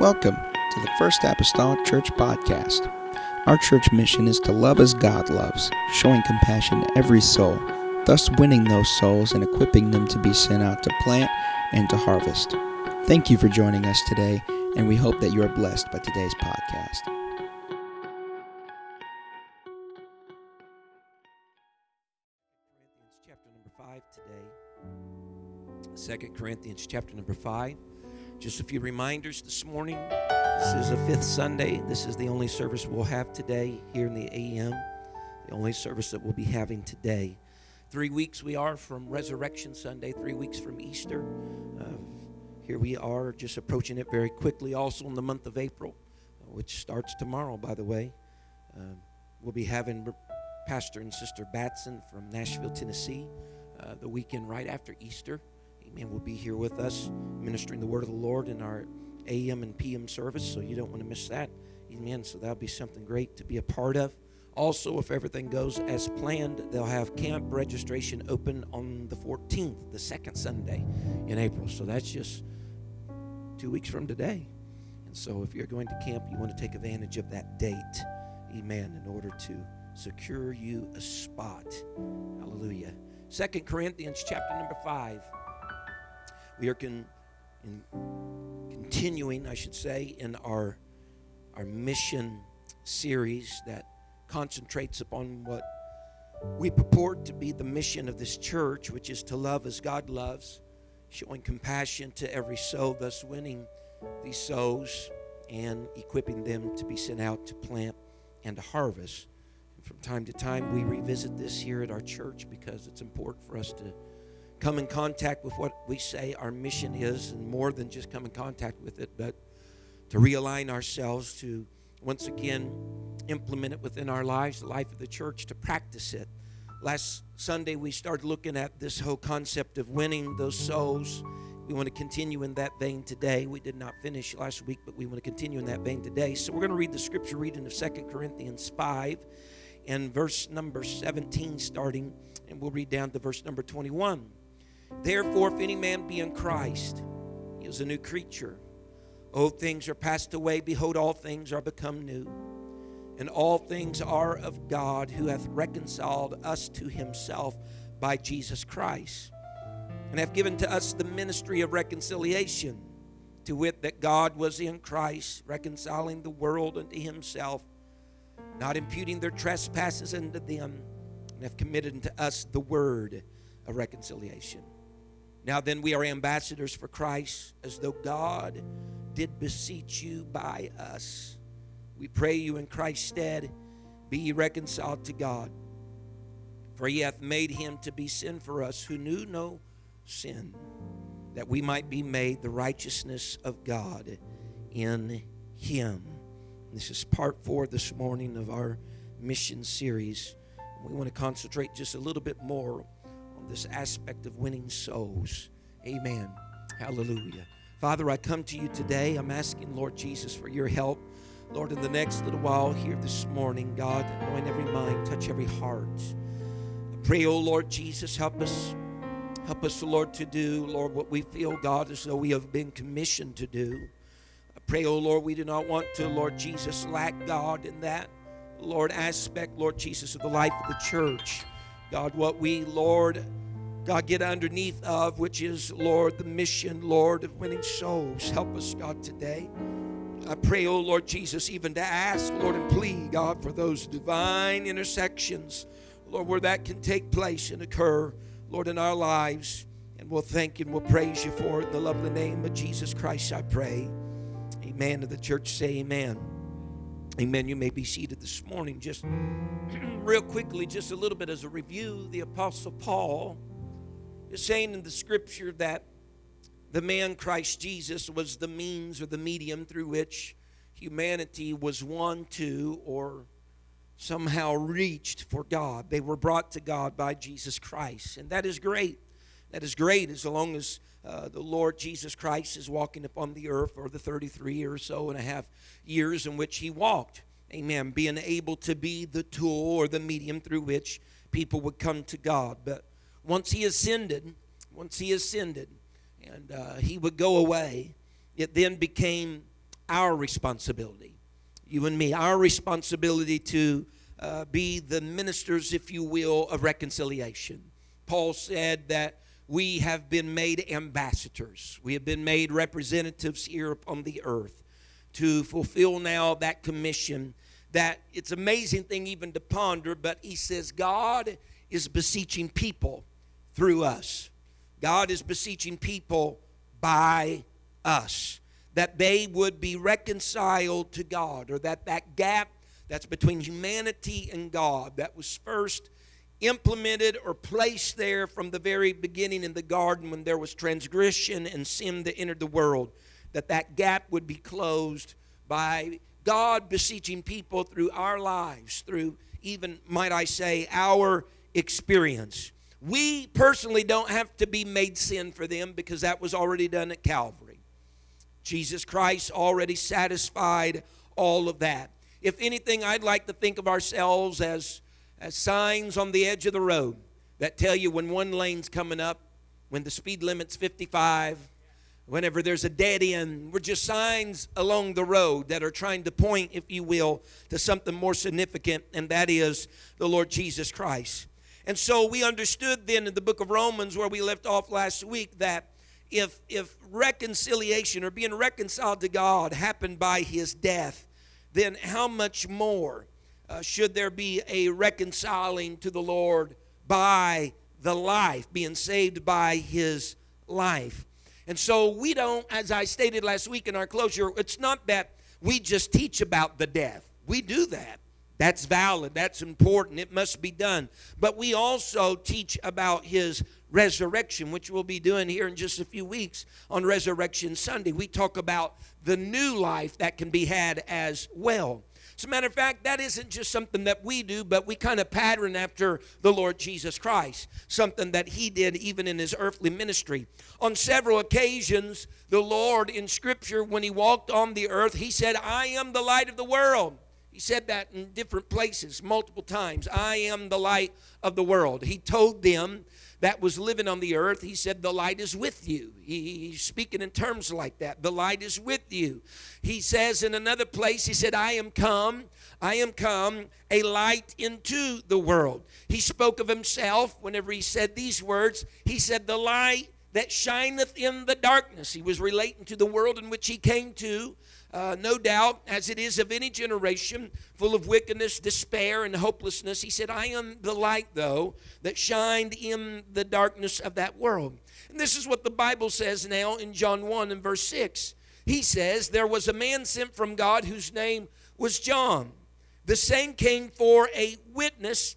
Welcome to the First Apostolic Church Podcast. Our church mission is to love as God loves, showing compassion to every soul, thus winning those souls and equipping them to be sent out to plant and to harvest. Thank you for joining us today, and we hope that you are blessed by today's podcast. Corinthians chapter number 5 today. Second Corinthians chapter number 5. Just a few reminders this morning. This is the fifth Sunday. This is the only service we'll have today here in the AM. The only service that we'll be having today. Three weeks we are from Resurrection Sunday, three weeks from Easter. Uh, here we are just approaching it very quickly. Also in the month of April, uh, which starts tomorrow, by the way. Um, we'll be having Pastor and Sister Batson from Nashville, Tennessee, uh, the weekend right after Easter. Amen. Will be here with us, ministering the word of the Lord in our AM and PM service, so you don't want to miss that. Amen. So that'll be something great to be a part of. Also, if everything goes as planned, they'll have camp registration open on the 14th, the second Sunday in April. So that's just two weeks from today. And so if you're going to camp, you want to take advantage of that date. Amen. In order to secure you a spot. Hallelujah. Second Corinthians chapter number 5. We are con- in continuing, I should say, in our our mission series that concentrates upon what we purport to be the mission of this church, which is to love as God loves, showing compassion to every soul, thus winning these souls and equipping them to be sent out to plant and to harvest. And from time to time, we revisit this here at our church because it's important for us to come in contact with what we say our mission is, and more than just come in contact with it, but to realign ourselves to once again implement it within our lives, the life of the church, to practice it. Last Sunday, we started looking at this whole concept of winning those souls. We want to continue in that vein today. We did not finish last week, but we want to continue in that vein today. So we're going to read the scripture reading of Second Corinthians 5 and verse number 17 starting, and we'll read down to verse number 21. Therefore, if any man be in Christ, he is a new creature. Old things are passed away. Behold, all things are become new. And all things are of God, who hath reconciled us to himself by Jesus Christ, and hath given to us the ministry of reconciliation, to wit, that God was in Christ, reconciling the world unto himself, not imputing their trespasses unto them, and hath committed unto us the word of reconciliation. Now then, we are ambassadors for Christ, as though God did beseech you by us. We pray you in Christ's stead, be ye reconciled to God. For he hath made him to be sin for us who knew no sin, that we might be made the righteousness of God in him. This is part four this morning of our mission series. We want to concentrate just a little bit more on this aspect of winning souls. Amen. Hallelujah. Father, I come to you today. I'm asking, Lord Jesus, for your help. Lord, in the next little while here this morning, God, anoint every mind, touch every heart. I pray, oh Lord Jesus, help us. Help us, Lord, to do, Lord, what we feel, God, as though we have been commissioned to do. I pray, oh Lord, we do not want to, Lord Jesus, lack God in that, Lord, aspect, Lord Jesus, of the life of the church. God, what we, Lord, God, get underneath of, which is, Lord, the mission, Lord, of winning souls. Help us, God, today. I pray, oh Lord Jesus, even to ask, Lord, and plead, God, for those divine intersections, Lord, where that can take place and occur, Lord, in our lives. And we'll thank and we'll praise you for it. In the lovely name of Jesus Christ, I pray. Amen. To the church, say amen. Amen. You may be seated this morning. Just real quickly, just a little bit as a review, the Apostle Paul is saying in the scripture that the man Christ Jesus was the means or the medium through which humanity was won to or somehow reached for God. They were brought to God by Jesus Christ. And that is great. That is great as long as uh, the Lord Jesus Christ is walking upon the earth for the 33 or so and a half years in which he walked. Amen. Being able to be the tool or the medium through which people would come to God. But once he ascended, once he ascended, and uh, he would go away, it then became our responsibility. You and me, our responsibility to uh, be the ministers, if you will, of reconciliation. Paul said that we have been made ambassadors, we have been made representatives here upon the earth to fulfill now that commission. That it's amazing thing even to ponder, but he says God is beseeching people through us. God is beseeching people by us that they would be reconciled to God or that that gap that's between humanity and God that was first implemented or placed there from the very beginning in the garden when there was transgression and sin that entered the world that that gap would be closed by God beseeching people through our lives through even might I say our experience we personally don't have to be made sin for them because that was already done at Calvary. Jesus Christ already satisfied all of that. If anything, I'd like to think of ourselves as, Uh, signs on the edge of the road that tell you when one lane's coming up, when the speed limit's 55, whenever there's a dead end. We're just signs along the road that are trying to point, if you will, to something more significant, and that is the Lord Jesus Christ. And so we understood then in the book of Romans, where we left off last week, that if, if reconciliation or being reconciled to God happened by his death, then how much more uh, should there be a reconciling to the Lord by the life, being saved by his life? And so we don't, as I stated last week in our closure, it's not that we just teach about the death. We do that. That's valid. That's important. It must be done. But we also teach about his resurrection, which we'll be doing here in just a few weeks on Resurrection Sunday. We talk about the new life that can be had as well. As a matter of fact, that isn't just something that we do, but we kind of pattern after the Lord Jesus Christ, something that he did even in his earthly ministry. On several occasions, the Lord in Scripture, when he walked on the earth, he said, I am the light of the world. He said that in different places multiple times. I am the light of the world. He told them that was living on the earth, he said, The light is with you. he's speaking in terms like that. The light is with you. He says in another place, He said, I am come, I am come, a light into the world. He spoke of himself whenever he said these words. He said, The light that shineth in the darkness. He was relating to the world in which he came to. Uh, no doubt, as it is of any generation, full of wickedness, despair, and hopelessness. He said, I am the light, though, that shined in the darkness of that world. And this is what the Bible says now in John 1 and verse 6. He says, There was a man sent from God whose name was John. The same came for a witness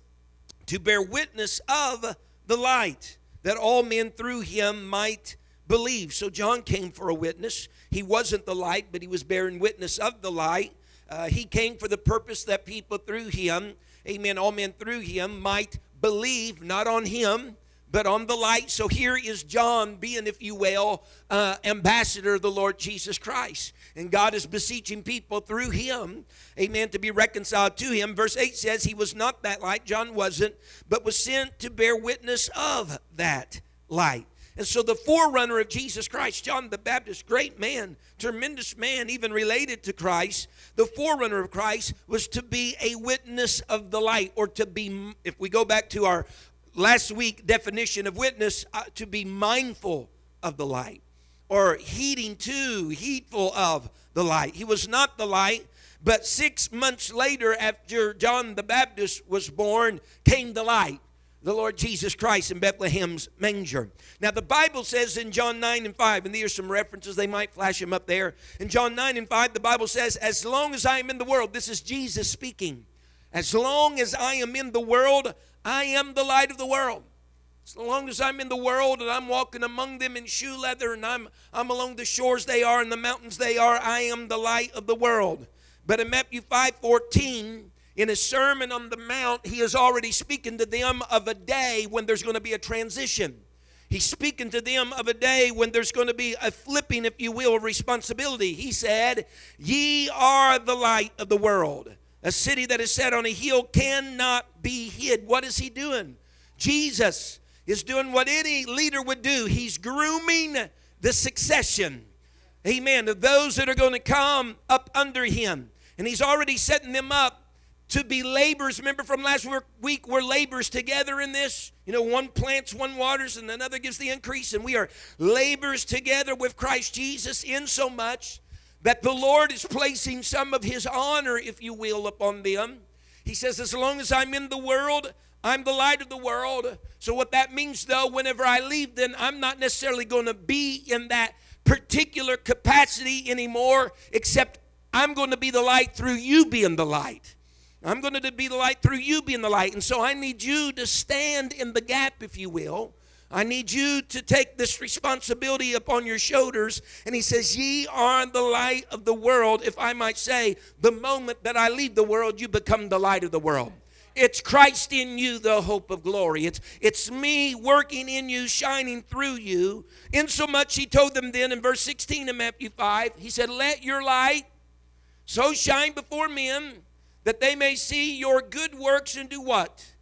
to bear witness of the light, that all men through him might believe. So John came for a witness. He wasn't the light, but he was bearing witness of the light. Uh, he came for the purpose that people through him, amen, all men through him might believe, not on him, but on the light. So here is John being, if you will, uh, ambassador of the Lord Jesus Christ. And God is beseeching people through him, amen, to be reconciled to him. Verse 8 says, He was not that light, John wasn't, but was sent to bear witness of that light. And so the forerunner of Jesus Christ, John the Baptist, great man, tremendous man, even related to Christ, the forerunner of Christ was to be a witness of the light, or to be, if we go back to our last week definition of witness, uh, to be mindful of the light, or heeding to, heedful of the light. He was not the light, but six months later, after John the Baptist was born, came the light the Lord Jesus Christ in Bethlehem's manger. Now, the Bible says in John 9 and 5, and these are some references, they might flash them up there. In John 9 and 5, the Bible says, As long as I am in the world, this is Jesus speaking. As long as I am in the world, I am the light of the world. As long as I'm in the world and I'm walking among them in shoe leather and I'm, I'm along the shores they are and the mountains they are, I am the light of the world. But in Matthew 5 14, in his Sermon on the Mount, he is already speaking to them of a day when there's going to be a transition. He's speaking to them of a day when there's going to be a flipping, if you will, of responsibility. He said, Ye are the light of the world. A city that is set on a hill cannot be hid. What is he doing? Jesus is doing what any leader would do. He's grooming the succession Amen. Of those that are going to come up under him. And he's already setting them up to be laborers. Remember from last week, we're laborers together in this. You know, one plants, one waters, and another gives the increase. And we are laborers together with Christ Jesus in so much that the Lord is placing some of his honor, if you will, upon them. He says, As long as I'm in the world, I'm the light of the world. So, what that means, though, whenever I leave, then I'm not necessarily going to be in that particular capacity anymore, except I'm going to be the light through you being the light. I'm going to be the light through you being the light. And so I need you to stand in the gap, if you will. I need you to take this responsibility upon your shoulders. And he says, Ye are the light of the world. If I might say, the moment that I leave the world, you become the light of the world. It's Christ in you, the hope of glory. It's, it's me working in you, shining through you. Insomuch, he told them then in verse 16 of Matthew 5, he said, Let your light so shine before men that they may see your good works and do what?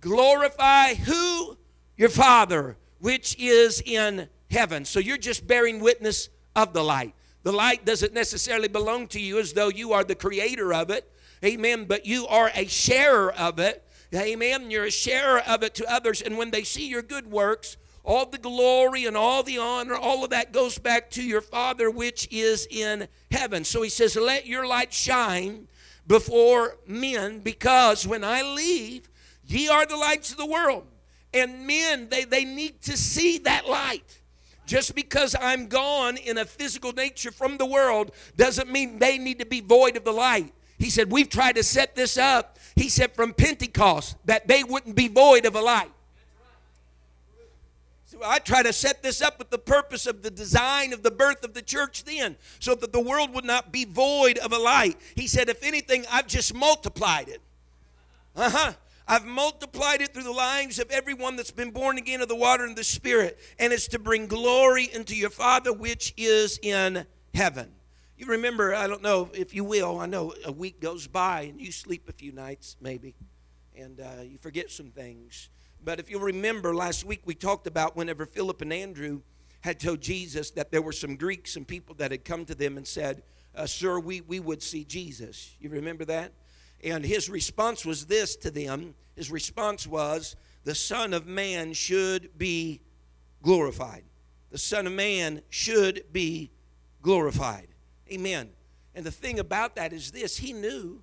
Glorify who? Your Father, which is in heaven. So you're just bearing witness of the light. The light doesn't necessarily belong to you as though you are the creator of it. Amen. But you are a sharer of it. Amen. You're a sharer of it to others. And when they see your good works, all the glory and all the honor, all of that goes back to your Father which is in heaven. So he says, Let your light shine before men, because when I leave, ye are the lights of the world. And men, they, they need to see that light. Just because I'm gone in a physical nature from the world doesn't mean they need to be void of the light. He said, We've tried to set this up, he said, from Pentecost, that they wouldn't be void of a light. I try to set this up with the purpose of the design of the birth of the church then, so that the world would not be void of a light. He said, If anything, I've just multiplied it. Uh huh. I've multiplied it through the lives of everyone that's been born again of the water and the Spirit, and it's to bring glory into your Father which is in heaven. You remember, I don't know if you will, I know a week goes by and you sleep a few nights maybe, and uh, you forget some things. But if you'll remember, last week we talked about whenever Philip and Andrew had told Jesus that there were some Greeks and people that had come to them and said, uh, Sir, we, we would see Jesus. You remember that? And his response was this to them his response was, The Son of Man should be glorified. The Son of Man should be glorified. Amen. And the thing about that is this he knew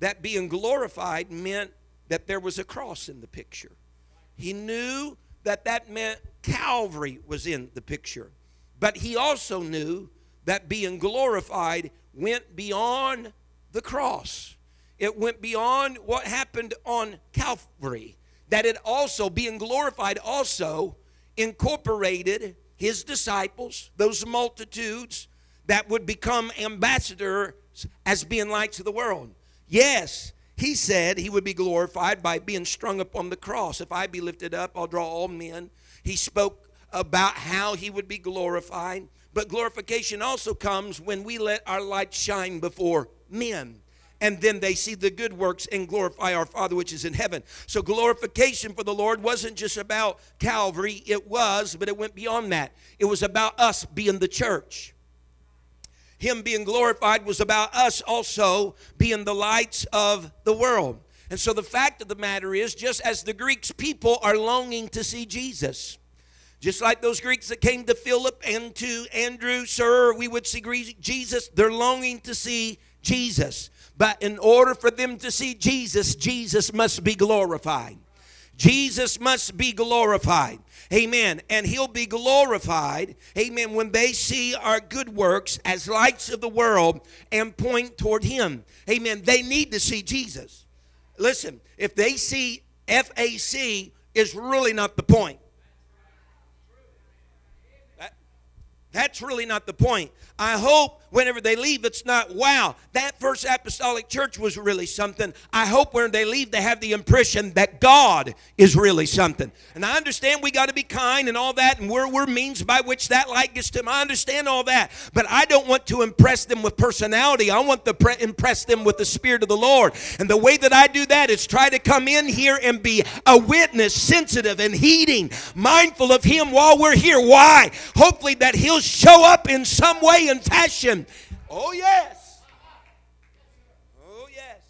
that being glorified meant that there was a cross in the picture. He knew that that meant Calvary was in the picture. But he also knew that being glorified went beyond the cross. It went beyond what happened on Calvary. That it also, being glorified, also incorporated his disciples, those multitudes that would become ambassadors as being lights of the world. Yes, he said he would be glorified by being strung upon the cross. If I be lifted up, I'll draw all men. He spoke about how he would be glorified. But glorification also comes when we let our light shine before men and then they see the good works and glorify our Father which is in heaven. So, glorification for the Lord wasn't just about Calvary, it was, but it went beyond that. It was about us being the church. Him being glorified was about us also being the lights of the world. And so, the fact of the matter is, just as the Greeks, people are longing to see Jesus. Just like those Greeks that came to Philip and to Andrew, sir, we would see Jesus. They're longing to see Jesus. But in order for them to see Jesus, Jesus must be glorified. Jesus must be glorified. Amen. And he'll be glorified, amen, when they see our good works as lights of the world and point toward him. Amen. They need to see Jesus. Listen, if they see FAC, is really not the point. That, that's really not the point. I hope whenever they leave, it's not, wow, that first apostolic church was really something. I hope when they leave, they have the impression that God is really something. And I understand we got to be kind and all that, and we're, we're means by which that light gets to them. I understand all that. But I don't want to impress them with personality. I want to pre- impress them with the Spirit of the Lord. And the way that I do that is try to come in here and be a witness, sensitive and heeding, mindful of Him while we're here. Why? Hopefully that He'll show up in some way and fashion. Oh, yes. Oh, yes.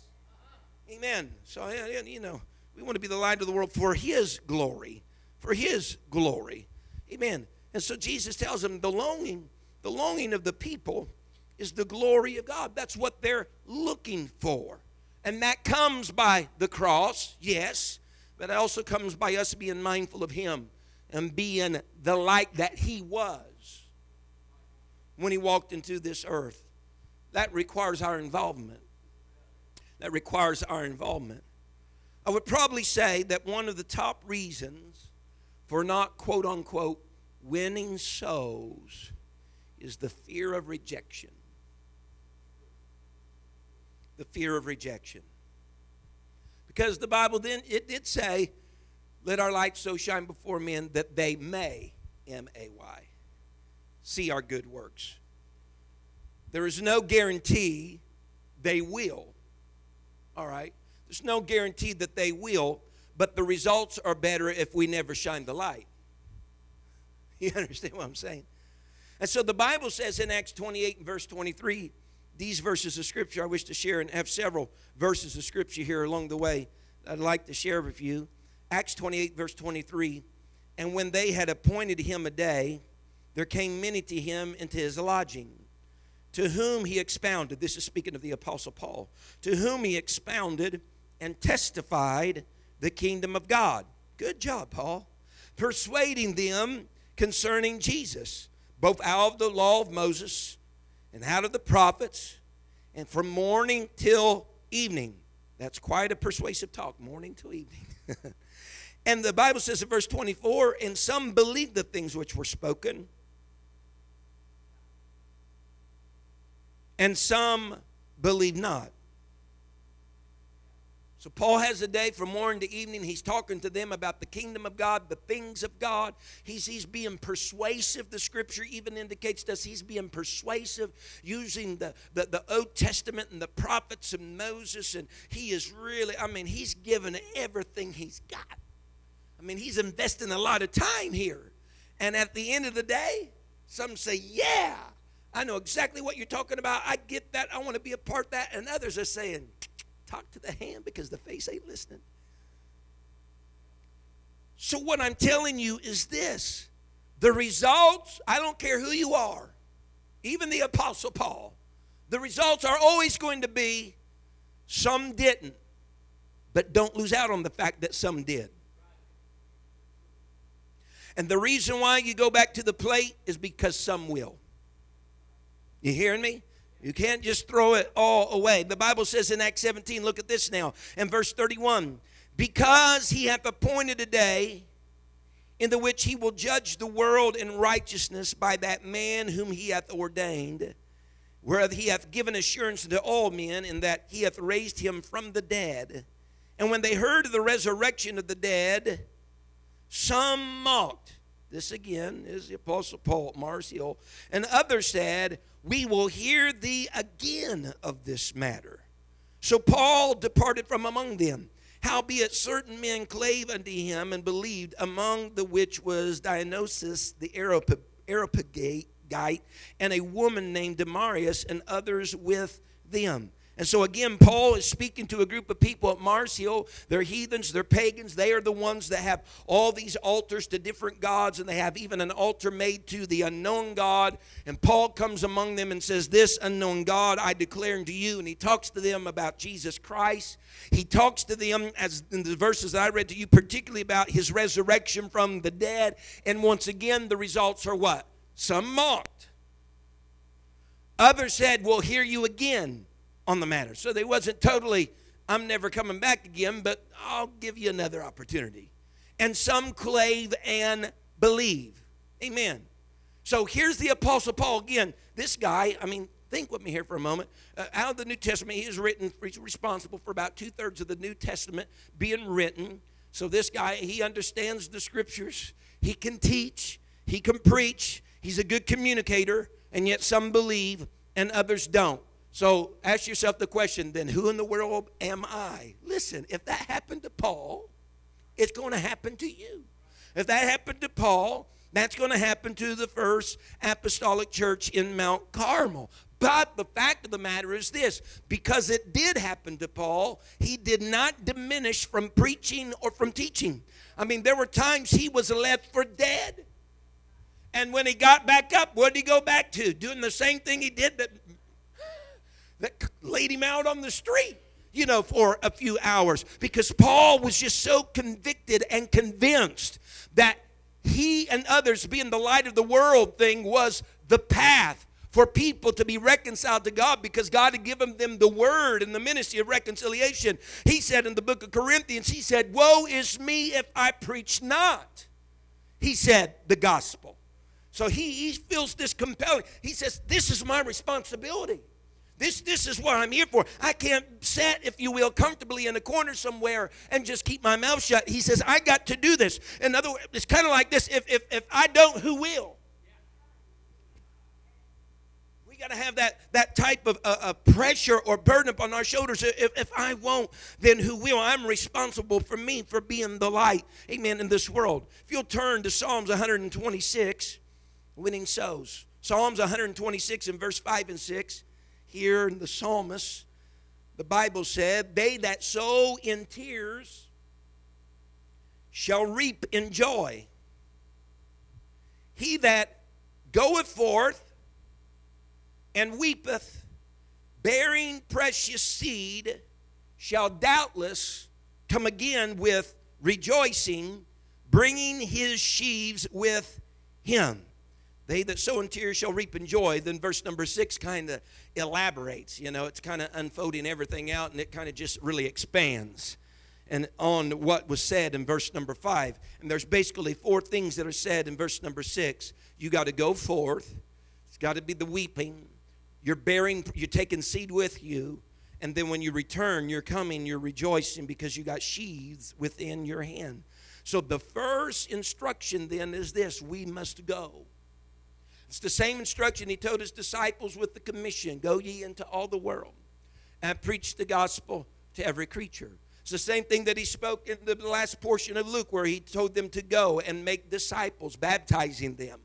Amen. So, you know, we want to be the light of the world for His glory. For His glory. Amen. And so Jesus tells them the longing, the longing of the people is the glory of God. That's what they're looking for. And that comes by the cross, yes, but it also comes by us being mindful of Him and being the light that He was when He walked into this earth. That requires our involvement. That requires our involvement. I would probably say that one of the top reasons for not quote unquote winning souls is the fear of rejection the fear of rejection. Because the Bible then, it did say, let our light so shine before men that they may, M A Y, see our good works. There is no guarantee they will. All right? There's no guarantee that they will, but the results are better if we never shine the light. You understand what I'm saying? And so the Bible says in Acts 28 and verse 23 these verses of Scripture I wish to share and have several verses of Scripture here along the way I'd like to share with you. Acts 28, verse 23. And when they had appointed him a day, there came many to him into his lodging, to whom he expounded. This is speaking of the Apostle Paul. To whom he expounded and testified the kingdom of God. Good job, Paul. Persuading them concerning Jesus, both out of the law of Moses and out of the prophets, and from morning till evening. That's quite a persuasive talk, morning till evening. and the Bible says in verse 24, and some believed the things which were spoken, and some believe not. So Paul has a day from morning to evening. He's talking to them about the kingdom of God, the things of God. He's, he's being persuasive. The scripture even indicates to us he's being persuasive using the, the, the Old Testament and the prophets and Moses. And he is really, I mean, he's given everything he's got. I mean, he's investing a lot of time here. And at the end of the day, some say, yeah, I know exactly what you're talking about. I get that. I want to be a part of that. And others are saying, talk to the hand because the face ain't listening. So, what I'm telling you is this the results, I don't care who you are, even the Apostle Paul, the results are always going to be some didn't. But don't lose out on the fact that some did. And the reason why you go back to the plate is because some will. You hearing me? You can't just throw it all away. The Bible says in Acts 17, look at this now, in verse 31 because he hath appointed a day in the which he will judge the world in righteousness by that man whom he hath ordained, whereof he hath given assurance to all men, in that he hath raised him from the dead. And when they heard of the resurrection of the dead, some mocked. This again is the Apostle Paul Mars Hill. And others said, we will hear thee again of this matter. So Paul departed from among them. Howbeit certain men clave unto him and believed, among the which was Dionysius the Areopagite, and a woman named Damaris, and others with them. And so again, Paul is speaking to a group of people at Mars Hill. They're heathens, they're pagans. They are the ones that have all these altars to different gods, and they have even an altar made to the unknown God. And Paul comes among them and says, This unknown God I declare unto you. And he talks to them about Jesus Christ. He talks to them, as in the verses that I read to you, particularly about his resurrection from the dead. And once again, the results are what? Some mocked. Others said, We'll hear you again on the matter. So they wasn't totally, I'm never coming back again, but I'll give you another opportunity. And some clave and believe. Amen. So here's the Apostle Paul again. This guy, I mean, think with me here for a moment. Uh, out of the New Testament, he is written, he's responsible for about two thirds of the New Testament being written. So this guy, he understands the scriptures. He can teach, he can preach, he's a good communicator, and yet some believe and others don't. So ask yourself the question then who in the world am I? Listen, if that happened to Paul, it's going to happen to you. If that happened to Paul, that's going to happen to the first apostolic church in Mount Carmel. But the fact of the matter is this because it did happen to Paul, he did not diminish from preaching or from teaching. I mean, there were times he was left for dead. And when he got back up, what did he go back to? Doing the same thing he did that, that laid him out on the street, you know, for a few hours. Because Paul was just so convicted and convinced that he and others being the light of the world thing was the path for people to be reconciled to God because God had given them the word and the ministry of reconciliation. He said in the book of Corinthians, He said, Woe is me if I preach not. He said, The gospel. So he, he feels this compelling. He says, This is my responsibility. This, this is what I'm here for. I can't sit, if you will, comfortably in a corner somewhere and just keep my mouth shut. He says, I got to do this. In other words, it's kind of like this if, if, if I don't, who will? We got to have that, that type of uh, uh, pressure or burden upon our shoulders. If, if I won't, then who will? I'm responsible for me for being the light, amen, in this world. If you'll turn to Psalms 126, winning souls. Psalms 126 in verse 5 and 6. Here in the psalmist, the Bible said, They that sow in tears shall reap in joy. He that goeth forth and weepeth, bearing precious seed, shall doubtless come again with rejoicing, bringing his sheaves with him. They that sow in tears shall reap in joy. Then verse number six kind of elaborates. You know, it's kind of unfolding everything out and it kind of just really expands and on what was said in verse number five. And there's basically four things that are said in verse number six. You got to go forth, it's got to be the weeping, you're bearing, you're taking seed with you. And then when you return, you're coming, you're rejoicing because you got sheaves within your hand. So the first instruction then is this we must go. It's the same instruction he told his disciples with the commission go ye into all the world and preach the gospel to every creature. It's the same thing that he spoke in the last portion of Luke, where he told them to go and make disciples, baptizing them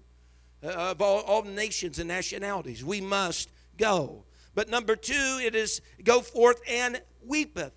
uh, of all, all nations and nationalities. We must go. But number two, it is go forth and weepeth.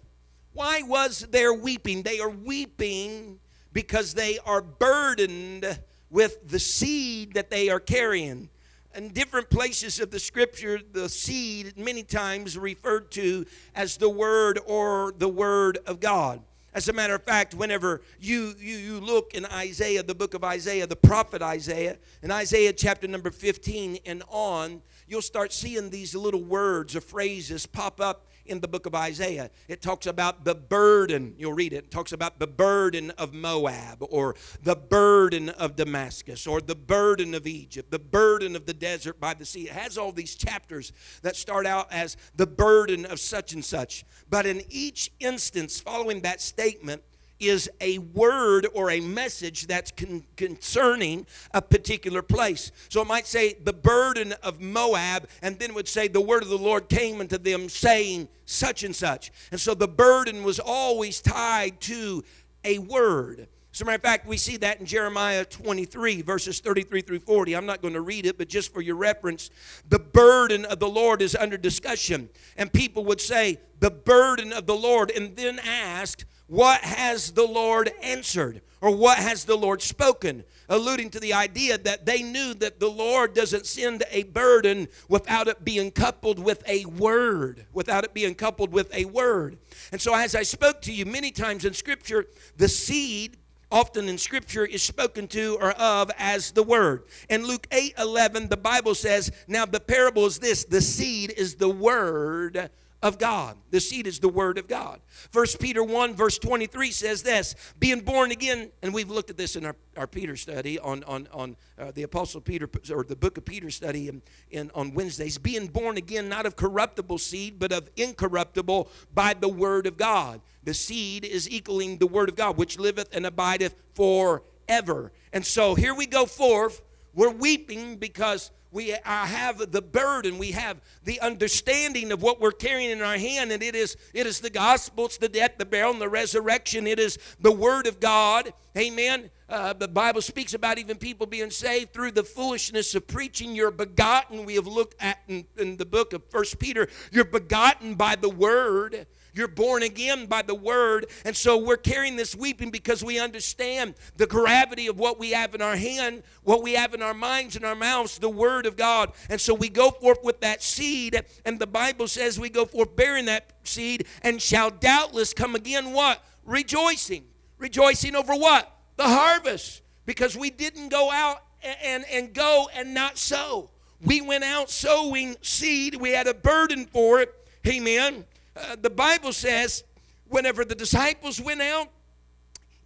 Why was there weeping? They are weeping because they are burdened with the seed that they are carrying. In different places of the scripture, the seed many times referred to as the word or the word of God. As a matter of fact, whenever you, you, you look in Isaiah, the book of Isaiah, the prophet Isaiah, in Isaiah chapter number 15 and on, you'll start seeing these little words or phrases pop up in the book of Isaiah. It talks about the burden, you'll read it, it talks about the burden of Moab or the burden of Damascus or the burden of Egypt, the burden of the desert by the sea. It has all these chapters that start out as the burden of such and such. But in each instance following that statement, is a word or a message that's con- concerning a particular place. So it might say the burden of Moab, and then would say the word of the Lord came unto them saying such and such. And so the burden was always tied to a word. As a matter of fact, we see that in Jeremiah 23, verses 33 through 40. I'm not going to read it, but just for your reference, the burden of the Lord is under discussion. And people would say, the burden of the Lord, and then ask, what has the Lord answered? Or what has the Lord spoken? Alluding to the idea that they knew that the Lord doesn't send a burden without it being coupled with a word. Without it being coupled with a word. And so, as I spoke to you many times in Scripture, the seed often in scripture is spoken to or of as the word. In Luke 8 11, the Bible says, Now the parable is this the seed is the word of God. The seed is the word of God. First Peter 1, verse 23 says this being born again, and we've looked at this in our, our Peter study on, on, on uh, the Apostle Peter, or the book of Peter study in, in, on Wednesdays, being born again, not of corruptible seed, but of incorruptible by the word of God. The seed is equaling the word of God, which liveth and abideth forever. And so here we go forth. We're weeping because we have the burden we have the understanding of what we're carrying in our hand and it is it is the gospel it's the death the burial and the resurrection. It is the word of god. Amen. Uh, the bible speaks about even people being saved through the foolishness of preaching. You're begotten. We have looked at in, in the book of first peter. You're begotten by the word you're born again by the word. And so we're carrying this weeping because we understand the gravity of what we have in our hand, what we have in our minds and our mouths, the word of God. And so we go forth with that seed. And the Bible says we go forth bearing that seed and shall doubtless come again what? Rejoicing. Rejoicing over what? The harvest. Because we didn't go out and, and, go and not sow. We went out sowing seed. We had a burden for it. Amen. Uh, the Bible says, whenever the disciples went out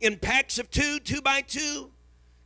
in packs of two, two by two,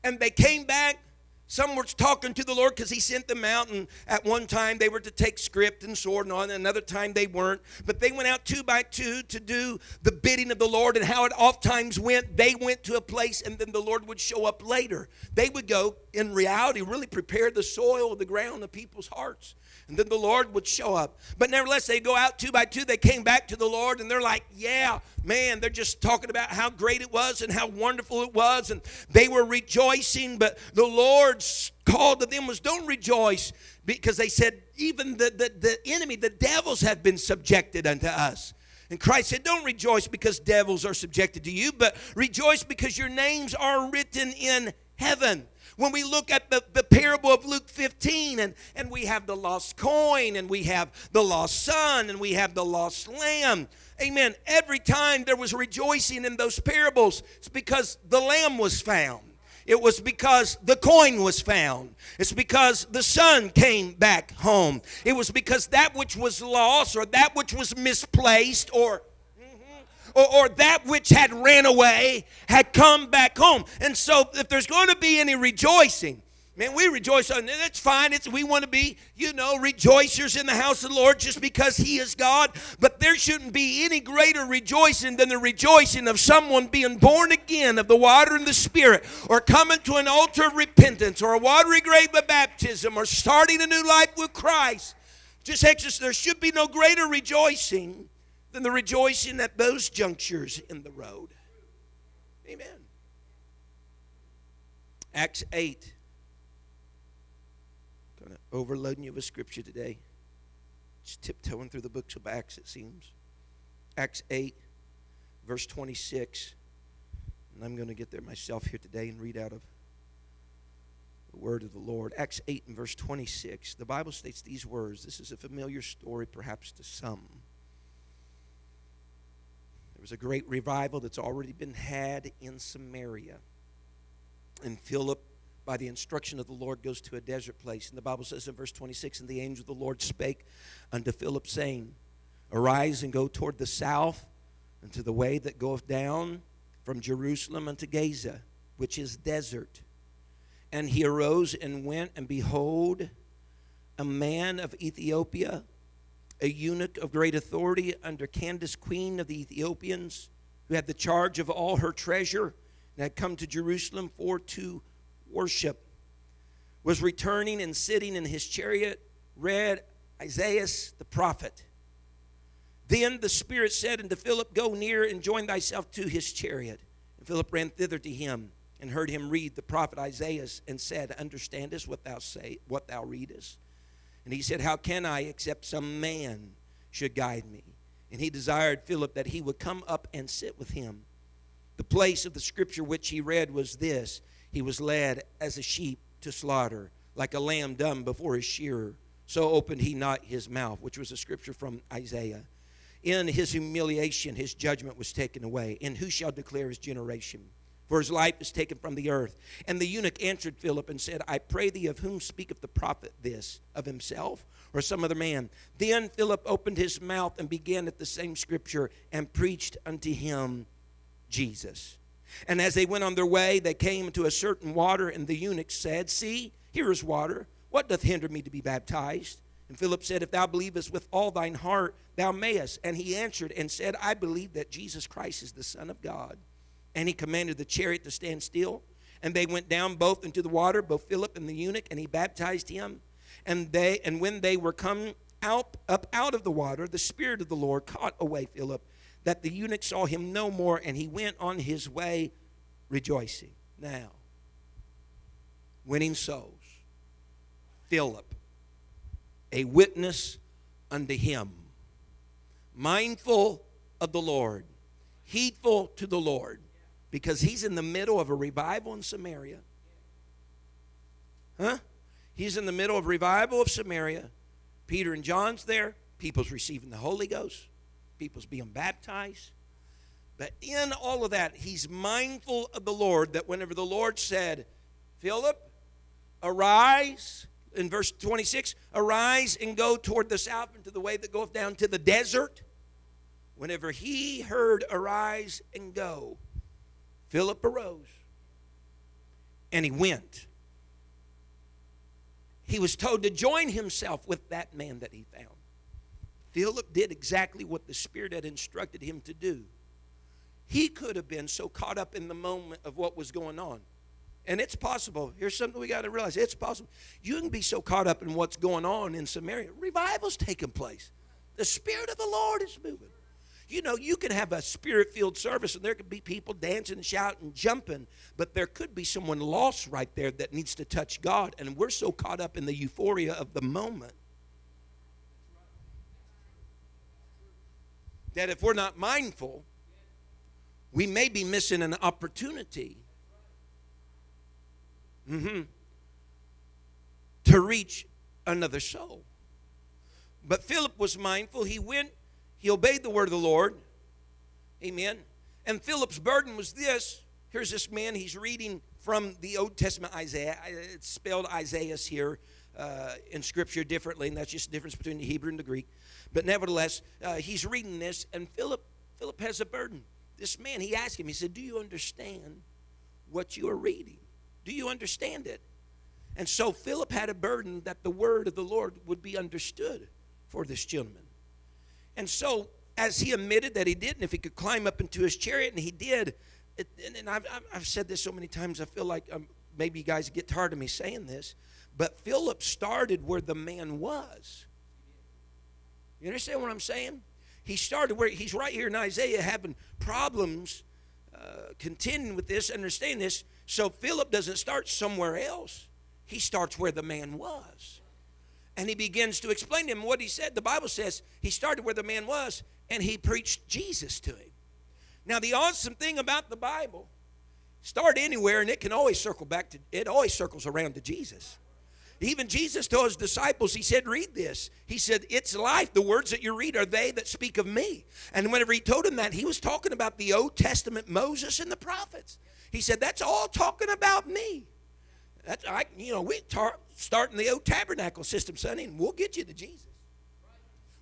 and they came back, some were talking to the Lord because He sent them out, and at one time they were to take script and sword, and on another time they weren't. But they went out two by two to do the bidding of the Lord, and how it oft times went, they went to a place, and then the Lord would show up later. They would go, in reality, really prepare the soil, the ground the people's hearts and then the Lord would show up. But nevertheless, they go out two by two. They came back to the Lord, and they're like, Yeah, man, they're just talking about how great it was and how wonderful it was. And they were rejoicing, but the Lord's call to them was, Don't rejoice, because they said, Even the, the, the enemy, the devils, have been subjected unto us. And Christ said, Don't rejoice because devils are subjected to you, but rejoice because your names are written in heaven when we look at the, the parable of Luke 15 and, and we have the lost coin and we have the lost son and we have the lost lamb. Amen. Every time there was rejoicing in those parables, it's because the lamb was found. It was because the coin was found. It's because the son came back home. It was because that which was lost or that which was misplaced or or, or that which had ran away had come back home. And so, if there's going to be any rejoicing, Man, we rejoice on That's fine. It's we want to be, you know, rejoicers in the house of the Lord just because He is God. But there shouldn't be any greater rejoicing than the rejoicing of someone being born again of the water and the Spirit, or coming to an altar of repentance, or a watery grave of baptism, or starting a new life with Christ. Just exercise. There should be no greater rejoicing than the rejoicing at those junctures in the road. Amen. Acts 8. Kind of overloading you with scripture today. Just tiptoeing through the books of Acts, it seems. Acts 8, verse 26. And I'm going to get there myself here today and read out of the word of the Lord. Acts 8 and verse 26. The Bible states these words. This is a familiar story, perhaps to some. There was a great revival that's already been had in Samaria. And Philip, by the instruction of the Lord, goes to a desert place. And the Bible says in verse 26 And the angel of the Lord spake unto Philip, saying, Arise and go toward the south, unto the way that goeth down from Jerusalem unto Gaza, which is desert. And he arose and went, and behold, a man of Ethiopia a eunuch of great authority under Candace, queen of the Ethiopians, who had the charge of all her treasure and had come to Jerusalem for to worship, was returning and sitting in his chariot, read Isaiah the prophet. Then the Spirit said unto Philip, Go near and join thyself to his chariot. And Philip ran thither to him and heard him read the prophet Isaiah and said, Understandest what thou say, what thou readest? And he said, How can I except some man should guide me? And he desired Philip that he would come up and sit with him. The place of the scripture which he read was this He was led as a sheep to slaughter, like a lamb dumb before his shearer. So opened he not his mouth, which was a scripture from Isaiah. In his humiliation, his judgment was taken away. And who shall declare his generation? For his life is taken from the earth. And the eunuch answered Philip and said, I pray thee, of whom speaketh the prophet this? Of himself or some other man? Then Philip opened his mouth and began at the same scripture and preached unto him Jesus. And as they went on their way, they came to a certain water, and the eunuch said, See, here is water. What doth hinder me to be baptized? And Philip said, If thou believest with all thine heart, thou mayest. And he answered and said, I believe that Jesus Christ is the Son of God. And he commanded the chariot to stand still. And they went down both into the water, both Philip and the eunuch, and he baptized him. And they and when they were come out up out of the water, the Spirit of the Lord caught away Philip, that the eunuch saw him no more, and he went on his way rejoicing. Now, winning souls. Philip, a witness unto him, mindful of the Lord, heedful to the Lord because he's in the middle of a revival in Samaria. Huh? He's in the middle of revival of Samaria. Peter and John's there. People's receiving the Holy Ghost. People's being baptized. But in all of that, he's mindful of the Lord that whenever the Lord said, Philip, arise, in verse 26, arise and go toward the south into the way that goeth down to the desert. Whenever he heard arise and go, Philip arose and he went. He was told to join himself with that man that he found. Philip did exactly what the Spirit had instructed him to do. He could have been so caught up in the moment of what was going on. And it's possible. Here's something we got to realize. It's possible. You can be so caught up in what's going on in Samaria. Revival's taking place. The Spirit of the Lord is moving. You know, you can have a spirit filled service and there could be people dancing shouting, jumping, but there could be someone lost right there that needs to touch God. And we're so caught up in the euphoria of the moment that if we're not mindful, we may be missing an opportunity mm-hmm, to reach another soul. But Philip was mindful. He went he obeyed the word of the Lord. Amen. And Philip's burden was this. Here's this man, he's reading from the Old Testament Isaiah. It's spelled Esaias here uh, in Scripture differently, and that's just the difference between the Hebrew and the Greek. But nevertheless, uh, he's reading this, and Philip, Philip has a burden. This man, he asked him, he said, Do you understand what you are reading? Do you understand it? And so Philip had a burden that the word of the Lord would be understood for this gentleman. And so, as he admitted that he did, and if he could climb up into his chariot, and he did, it, and I've, I've said this so many times, I feel like um, maybe you guys get tired of me saying this, but Philip started where the man was. You understand what I'm saying? He started where he's right here in Isaiah having problems uh, contending with this, understanding this. So Philip doesn't start somewhere else. He starts where the man was and he begins to explain to him what he said. The Bible says he started where the man was and he preached Jesus to him. Now, the awesome thing about the Bible, start anywhere and it can always circle back to, it always circles around to Jesus. Even Jesus told his disciples, he said, Read this. He said, It's life. The words that you read are they that speak of me. And whenever he told him that, he was talking about the Old Testament Moses and the prophets. He said, That's all talking about me. That's I, you know, we tar- starting the old tabernacle system, sonny, and we'll get you to Jesus.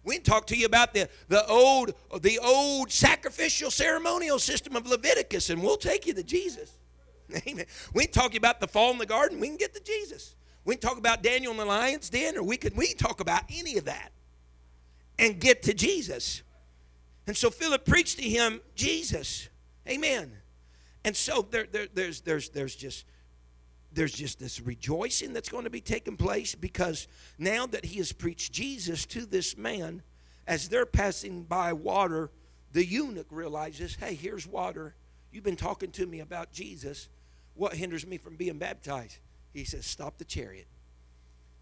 We can talk to you about the, the old the old sacrificial ceremonial system of Leviticus, and we'll take you to Jesus. Amen. We can talk about the fall in the garden. We can get to Jesus. We can talk about Daniel in the lion's den, or we can we can talk about any of that and get to Jesus. And so Philip preached to him Jesus. Amen. And so there, there, there's there's there's just there's just this rejoicing that's going to be taking place because now that he has preached Jesus to this man, as they're passing by water, the eunuch realizes, hey, here's water. You've been talking to me about Jesus. What hinders me from being baptized? He says, stop the chariot.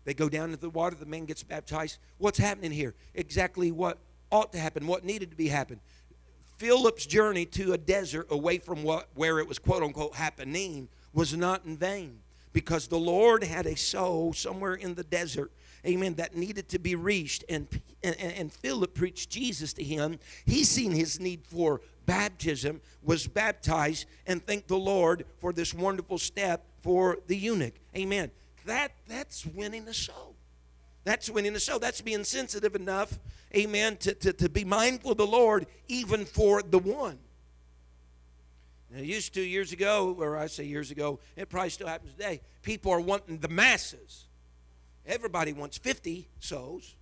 They go down into the water. The man gets baptized. What's happening here? Exactly what ought to happen, what needed to be happened. Philip's journey to a desert away from what, where it was quote unquote happening was not in vain because the Lord had a soul somewhere in the desert amen, that needed to be reached. And, and, and Philip preached Jesus to him. He seen his need for baptism, was baptized, and thanked the Lord for this wonderful step for the eunuch. Amen. That, that's winning the soul. That's winning the soul. That's being sensitive enough, amen, to, to, to be mindful of the Lord even for the one. Now, used to years ago, or I say years ago, it probably still happens today. People are wanting the masses. Everybody wants 50 souls,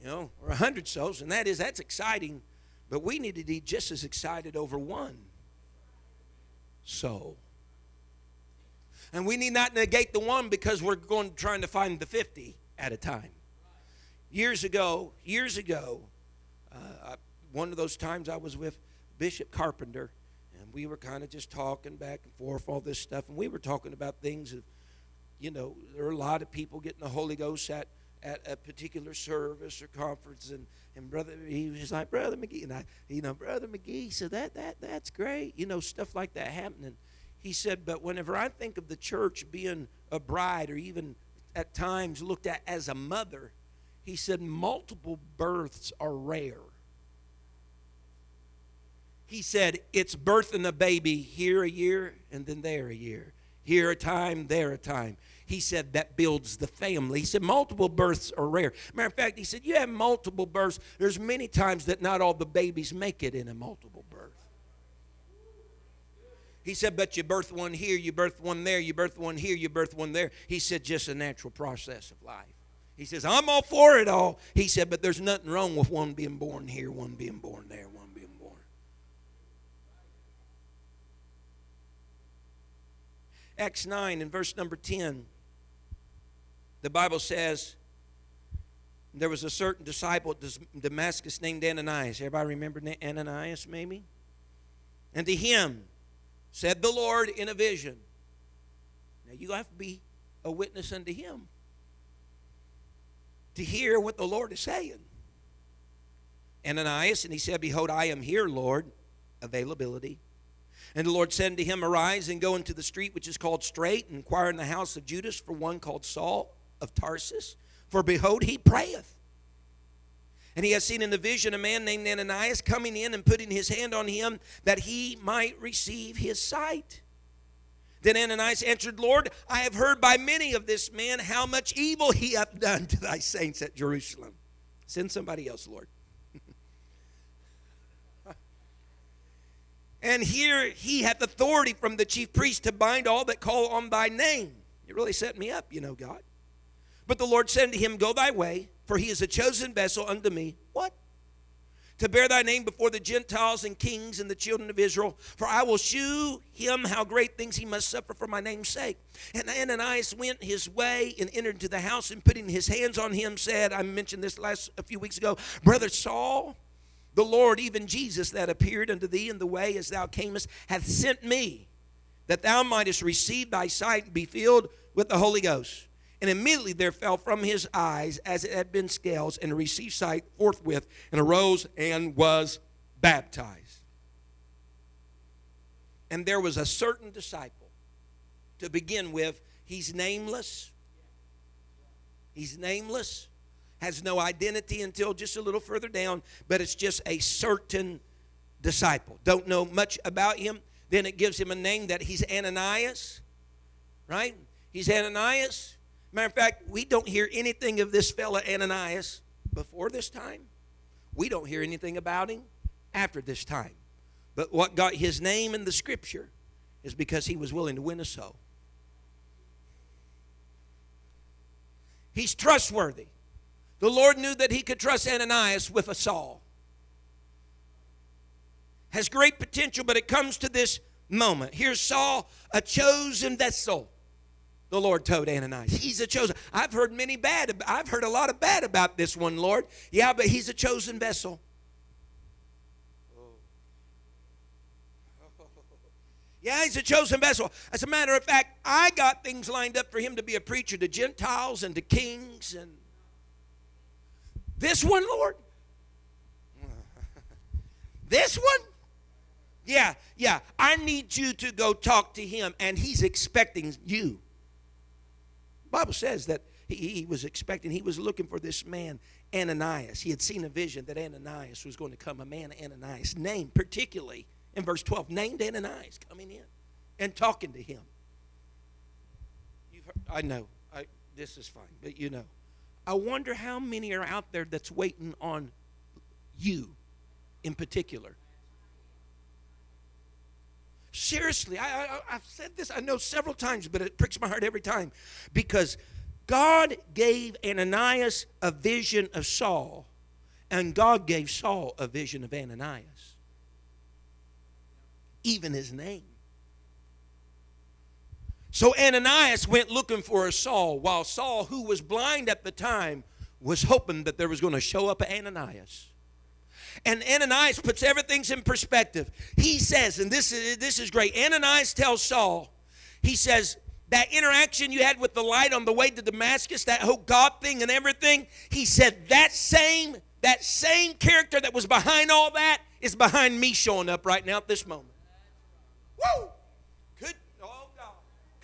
you know, or 100 souls, and that is, that's exciting, but we need to be just as excited over one soul. And we need not negate the one because we're going trying to find the 50 at a time. Years ago, years ago, uh, one of those times I was with Bishop Carpenter, we were kind of just talking back and forth, all this stuff, and we were talking about things of, you know, there are a lot of people getting the Holy Ghost at, at a particular service or conference, and, and brother, he was like, Brother McGee, and I, you know, Brother McGee said, that, that, that's great, you know, stuff like that happening. He said, but whenever I think of the church being a bride or even at times looked at as a mother, he said multiple births are rare. He said it's birthing a baby here a year and then there a year. Here a time, there a time. He said that builds the family. He said multiple births are rare. Matter of fact, he said you have multiple births. There's many times that not all the babies make it in a multiple birth. He said, but you birth one here, you birth one there, you birth one here, you birth one there. He said, just a natural process of life. He says, I'm all for it all. He said, but there's nothing wrong with one being born here, one being born there, one being born. Acts 9 and verse number 10, the Bible says, there was a certain disciple at Damascus named Ananias. Everybody remember Ananias, maybe? And to him, said the Lord in a vision. Now you have to be a witness unto him to hear what the Lord is saying. Ananias, and he said, Behold, I am here, Lord. Availability. And the Lord said unto him, Arise and go into the street which is called Straight, and inquire in the house of Judas for one called Saul of Tarsus. For behold, he prayeth and he has seen in the vision a man named Ananias coming in and putting his hand on him that he might receive his sight. Then Ananias answered, Lord, I have heard by many of this man how much evil he hath done to thy saints at Jerusalem. Send somebody else, Lord. And here he hath authority from the chief priest to bind all that call on thy name. You really set me up, you know, God. But the Lord said to him, Go thy way for he is a chosen vessel unto me. What? To bear thy name before the Gentiles and kings and the children of Israel. For I will shew him how great things he must suffer for my name's sake. And Ananias went his way and entered into the house and putting his hands on him said, I mentioned this last a few weeks ago, Brother Saul, the Lord, even Jesus that appeared unto thee in the way as thou camest, hath sent me that thou mightest receive thy sight and be filled with the Holy Ghost. And immediately there fell from his eyes as it had been scales, and received sight forthwith, and arose and was baptized. And there was a certain disciple to begin with. He's nameless. He's nameless, has no identity until just a little further down, but it's just a certain disciple. Don't know much about him. Then it gives him a name that he's Ananias, right? He's Ananias. Matter of fact, we don't hear anything of this fella Ananias before this time. We don't hear anything about him after this time. But what got his name in the scripture is because he was willing to win a soul. He's trustworthy. The Lord knew that he could trust Ananias with a Saul. Has great potential, but it comes to this moment. Here's Saul, a chosen vessel the Lord told Ananias. He's a chosen. I've heard many bad. I've heard a lot of bad about this one, Lord. Yeah, but he's a chosen vessel. Yeah, he's a chosen vessel. As a matter of fact, I got things lined up for him to be a preacher to Gentiles and to kings and this one, Lord. this one? Yeah, yeah. I need you to go talk to him, and he's expecting you. Bible says that he, he was expecting, he was looking for this man, Ananias. He had seen a vision that Ananias was going to come, a man Ananias, named particularly in verse 12, named Ananias coming in and talking to him. Heard, I know, I, this is fine, but you know. I wonder how many are out there that's waiting on you in particular. Seriously, I, I, have said this, I know several times, but it pricks my heart every time because God gave Ananias a vision of Saul, and God gave Saul a vision of Ananias. Even his name. So Ananias went looking for a Saul, while Saul, who was blind at the time, was hoping that there was going to show up Ananias. And Ananias puts everything in perspective. He says, and this is, this is great. Ananias tells Saul, he says, that interaction you had with the light on the way to Damascus, that whole God thing and everything, he said that same, that same character that was behind all that is behind me showing up right now at this moment. Woo!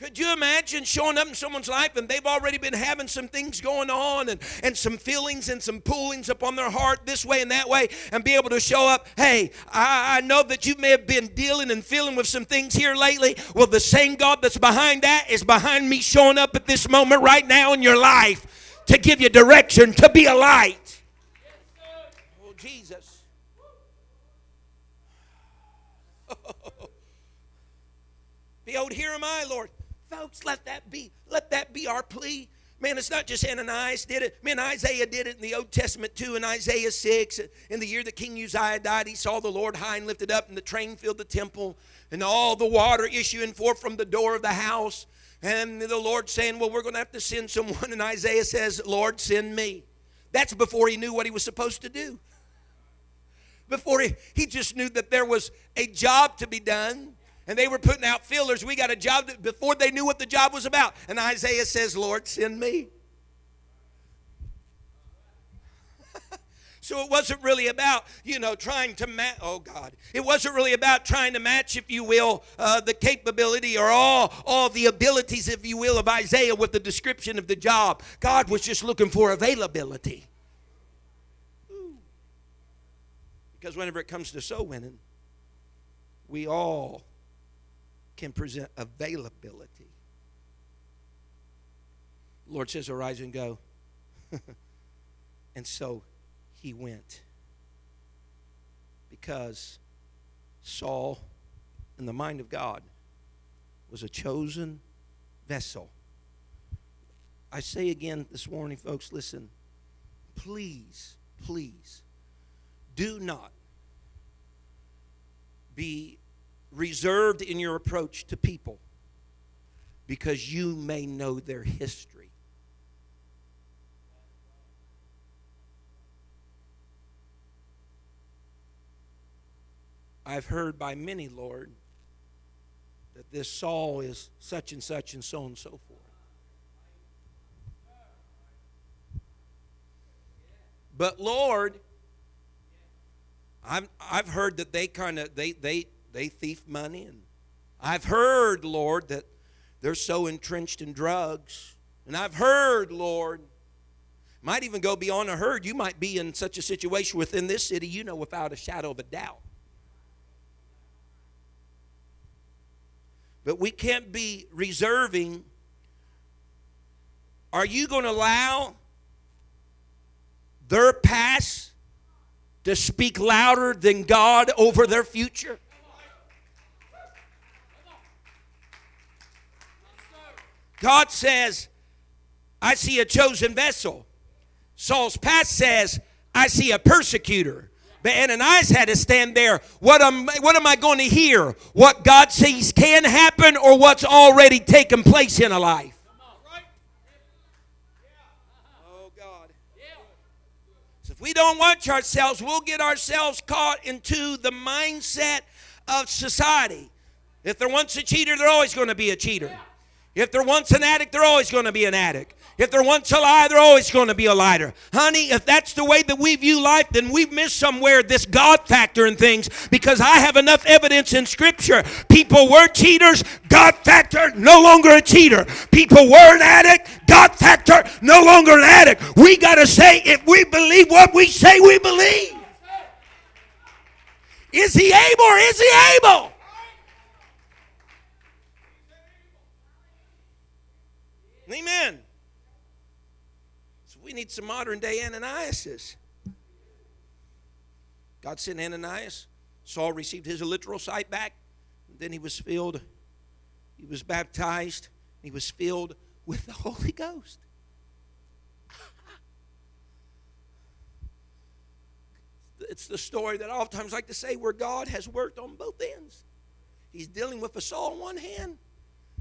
Could you imagine showing up in someone's life and they've already been having some things going on and, and some feelings and some pullings upon their heart this way and that way and be able to show up? Hey, I, I know that you may have been dealing and feeling with some things here lately. Well, the same God that's behind that is behind me showing up at this moment right now in your life to give you direction, to be a light. Oh, Jesus. Behold, here am I, Lord. Folks, let that be. Let that be our plea. Man, it's not just Ananias did it. Man, Isaiah did it in the Old Testament too. In Isaiah 6, in the year that King Uzziah died, he saw the Lord high and lifted up, and the train filled the temple, and all the water issuing forth from the door of the house. And the Lord saying, Well, we're going to have to send someone. And Isaiah says, Lord, send me. That's before he knew what he was supposed to do. Before he, he just knew that there was a job to be done and they were putting out fillers. We got a job that, before they knew what the job was about. And Isaiah says, Lord, send me. So it wasn't really about, you know, trying to match, oh God. It wasn't really about trying to match, if you will, uh, the capability or all, all the abilities, if you will, of Isaiah with the description of the job. God was just looking for availability. Because whenever it comes to soul winning, we all can present availability. The Lord says, Arise and go. and so he went. Because Saul, in the mind of God, was a chosen vessel. I say again this morning, folks, listen, please, please do not be reserved in your approach to people because you may know their history. I've heard by many, Lord, that this Saul is such and such and so and so forth. But Lord, I've, I've heard that they kind of they they they thief money. And I've heard, Lord, that they're so entrenched in drugs. And I've heard, Lord, might even go beyond a herd. You might be in such a situation within this city, you know, without a shadow of a doubt. But we can't be reserving. Are you going to allow their past to speak louder than God over their future? God says, I see a chosen vessel. Saul's past says, I see a persecutor. But Ananias had to stand there. What am, what am I going to hear? What God sees can happen or what's already taken place in a life? Oh, God. So if we don't watch ourselves, we'll get ourselves caught into the mindset of society. If they're once a cheater, they're always going to be a cheater. If they're once an addict, they're always going to be an addict. If they're once a liar, they're always going to be a liar. Honey, if that's the way that we view life, then we've missed somewhere this God factor in things because I have enough evidence in Scripture. People were cheaters, God factor, no longer a cheater. People were an addict, God factor, no longer an addict. We got to say if we believe what we say we believe. Is he able or is he able? Amen. So we need some modern day Ananias. God sent Ananias. Saul received his literal sight back. Then he was filled, he was baptized, he was filled with the Holy Ghost. it's the story that I oftentimes like to say where God has worked on both ends. He's dealing with a Saul on one hand,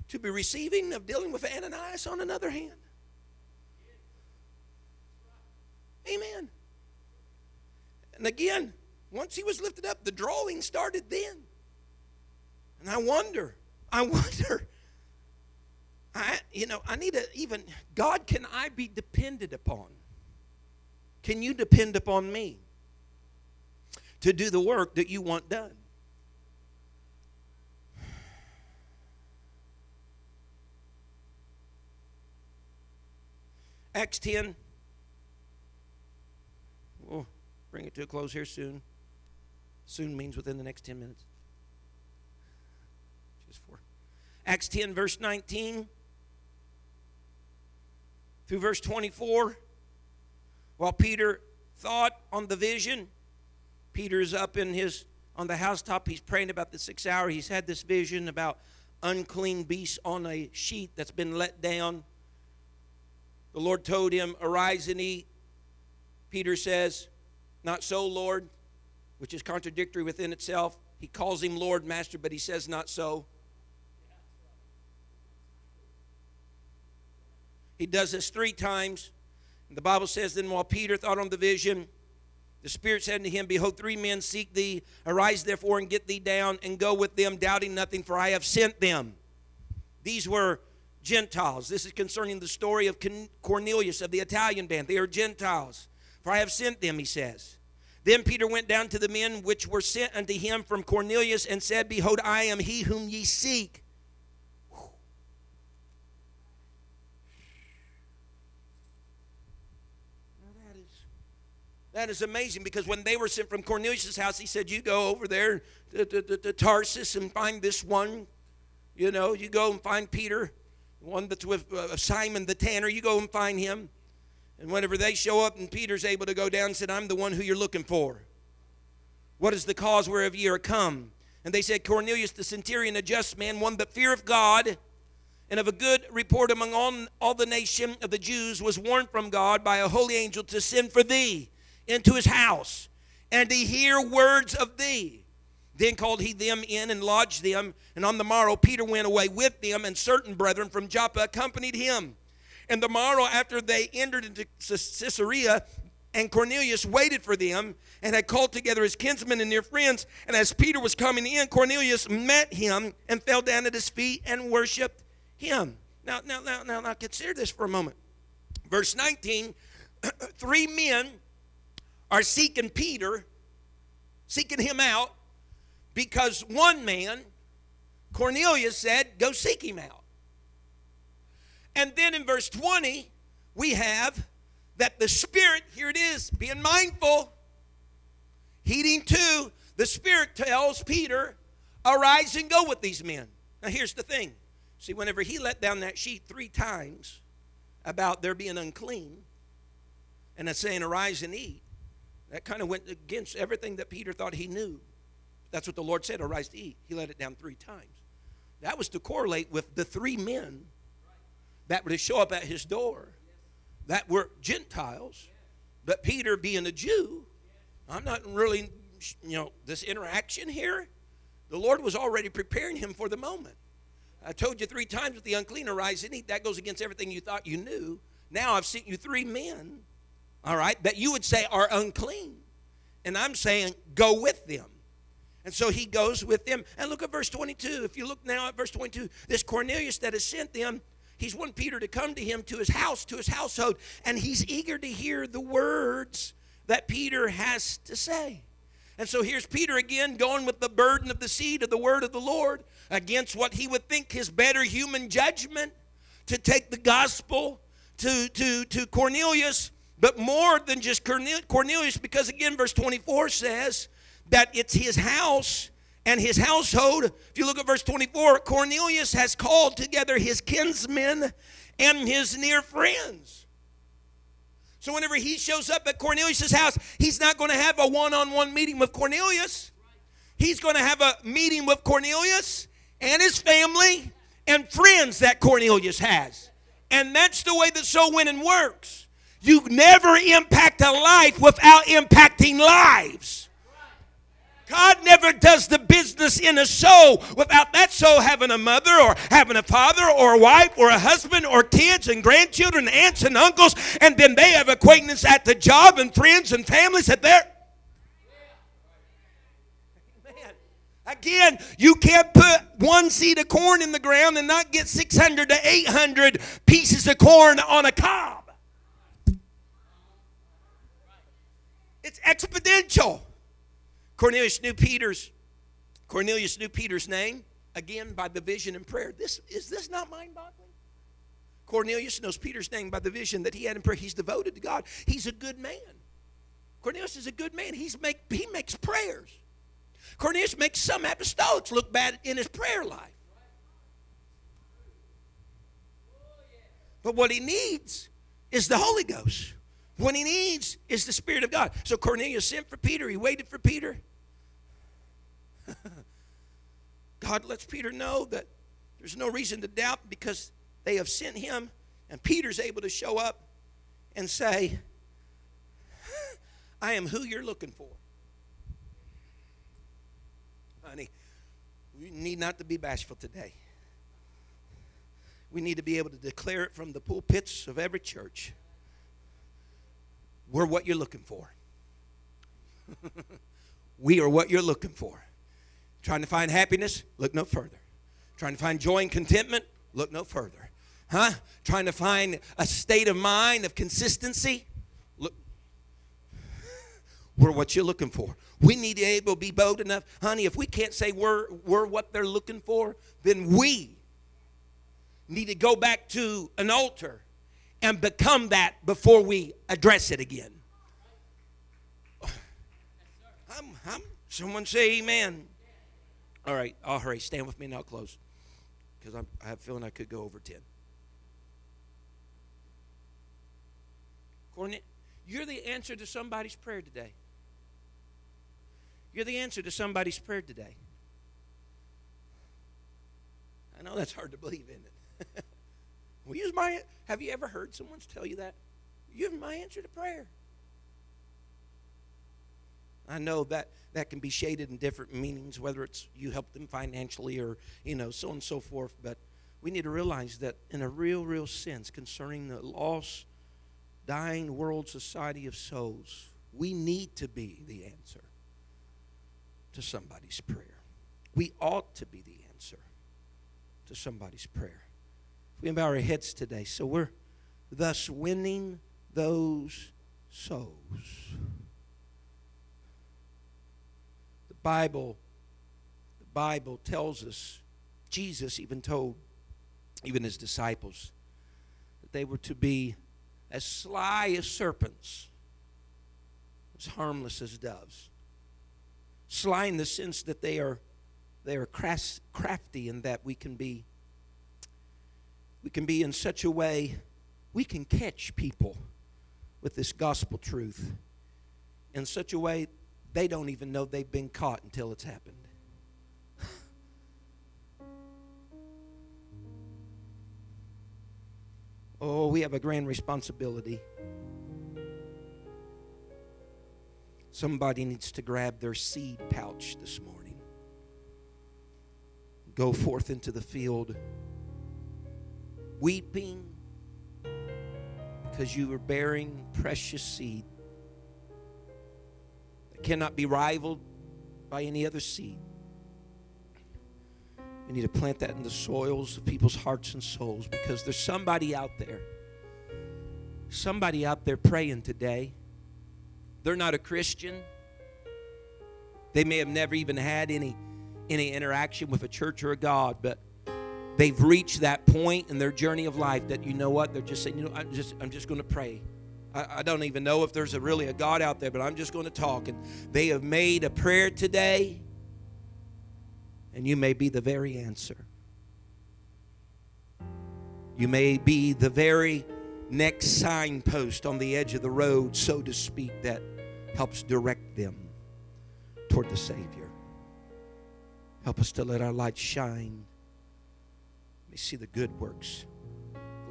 to be receiving of dealing with Ananias on another hand. Amen. And again, once he was lifted up, the drawing started then. And I wonder, I wonder, I, you know, I need to even, God, can I be depended upon? Can you depend upon me to do the work that you want done? Acts 10 We'll bring it to a close here soon. Soon means within the next 10 minutes. Just for Acts 10, verse 19 through verse 24. While Peter thought on the vision, Peter's up in his on the housetop. He's praying about the sixth hour. He's had this vision about unclean beasts on a sheet that's been let down. The Lord told him, Arise and eat. Peter says, Not so, Lord, which is contradictory within itself. He calls him Lord, Master, but he says, Not so. He does this three times. And the Bible says, Then while Peter thought on the vision, the Spirit said to him, Behold, three men seek thee. Arise therefore and get thee down and go with them, doubting nothing, for I have sent them. These were Gentiles. This is concerning the story of Cornelius of the Italian band. They are Gentiles. For I have sent them, he says. Then Peter went down to the men which were sent unto him from Cornelius and said, Behold, I am he whom ye seek. That is amazing because when they were sent from Cornelius' house, he said, You go over there to, to, to, to, Tarsus and find this one. You know, you go and find Peter, one that's with uh, Simon the tanner. You go and find him. And whenever they show up and Peter's able to go down and said, I'm the one who you're looking for. What is the cause whereof ye are come? And they said, Cornelius the centurion, a just man, one that feareth God, and of a good report among all, all the nation of the Jews, was warned from God by a holy angel to send for thee into his house, and to hear words of thee. Then called he them in and lodged them. And on the morrow Peter went away with them, and certain brethren from Joppa accompanied him. And the morrow after they entered into Caesarea, and Cornelius waited for them and had called together his kinsmen and near friends. And as Peter was coming in, Cornelius met him and fell down at his feet and worshiped him. Now, now, now, now, now consider this for a moment. Verse 19 three men are seeking Peter, seeking him out, because one man, Cornelius, said, Go seek him out. And then in verse 20, we have that the Spirit, here it is, being mindful, heeding to, the Spirit tells Peter, arise and go with these men. Now here's the thing. See, whenever he let down that sheet three times about their being unclean, and it's saying, arise and eat, that kind of went against everything that Peter thought he knew. That's what the Lord said, arise to eat. He let it down three times. That was to correlate with the three men that were to show up at his door that were Gentiles. But Peter, being a Jew, I'm not really, you know, this interaction here, the Lord was already preparing him for the moment. I told you three times with the unclean arise and eat. That goes against everything you thought you knew. Now I've sent you three men, all right, that you would say are unclean. And I'm saying, go with them. And so he goes with them. And look at verse 22. If you look now at verse 22, this Cornelius that has sent them, he's wanting Peter to come to him to his house, to his household, and he's eager to hear the words that Peter has to say. And so here's Peter again going with the burden of the seed of the word of the Lord against what he would think his better human judgment to take the gospel to, to, to Cornelius, but more than just Cornelius, because again, verse 24 says that it's his house and his household. If you look at verse 24, Cornelius has called together his kinsmen and his near friends. So whenever he shows up at Cornelius' house, he's not going to have a one on one meeting with Cornelius. He's going to have a meeting with Cornelius and his family and friends that Cornelius has. And that's the way that soul winning works. You never impact a life without impacting lives. God never does the business in a soul without that soul having a mother or having a father or a wife or a husband or kids and grandchildren, aunts and uncles, and then they have acquaintance at the job and friends and families that they're. Again, you can't put one seed of corn in the ground and not get 600 to 800 pieces of corn on a cob. It's exponential. Cornelius knew Peter's Cornelius knew Peter's name again by the vision and prayer. This is this not mind-boggling? Cornelius knows Peter's name by the vision that he had in prayer. He's devoted to God. He's a good man. Cornelius is a good man. He's make he makes prayers. Cornelius makes some apostolics look bad in his prayer life. But what he needs is the Holy Ghost. What he needs is the Spirit of God. So Cornelius sent for Peter. He waited for Peter. God lets Peter know that there's no reason to doubt because they have sent him, and Peter's able to show up and say, I am who you're looking for. Honey, we need not to be bashful today. We need to be able to declare it from the pulpits of every church. We're what you're looking for. we are what you're looking for. Trying to find happiness? Look no further. Trying to find joy and contentment? Look no further. Huh? Trying to find a state of mind of consistency? Look. We're what you're looking for. We need to be able to be bold enough. Honey, if we can't say we're, we're what they're looking for, then we need to go back to an altar and become that before we address it again. I'm, I'm, someone say amen. All right, I'll hurry. Stand with me and I'll close because I have a feeling I could go over 10. Cornet, you're the answer to somebody's prayer today. You're the answer to somebody's prayer today. I know that's hard to believe, isn't it? well, use my. Have you ever heard someone tell you that? You're my answer to prayer. I know that that can be shaded in different meanings, whether it's you help them financially or, you know, so on and so forth. But we need to realize that in a real, real sense concerning the lost, dying world society of souls, we need to be the answer to somebody's prayer. We ought to be the answer to somebody's prayer. We bow our heads today. So we're thus winning those souls. Bible, the Bible tells us, Jesus even told even his disciples that they were to be as sly as serpents, as harmless as doves. Sly in the sense that they are they are crafty in that we can be we can be in such a way we can catch people with this gospel truth in such a way they don't even know they've been caught until it's happened. oh, we have a grand responsibility. Somebody needs to grab their seed pouch this morning. Go forth into the field weeping because you are bearing precious seed cannot be rivaled by any other seed. We need to plant that in the soils of people's hearts and souls because there's somebody out there. Somebody out there praying today. They're not a Christian. They may have never even had any any interaction with a church or a God, but they've reached that point in their journey of life that you know what they're just saying. You know, I'm just I'm just going to pray. I, I don't even know if there's a really a God out there, but I'm just going to talk. And they have made a prayer today, and you may be the very answer. You may be the very next signpost on the edge of the road, so to speak, that helps direct them toward the Savior. Help us to let our light shine. Let me see the good works.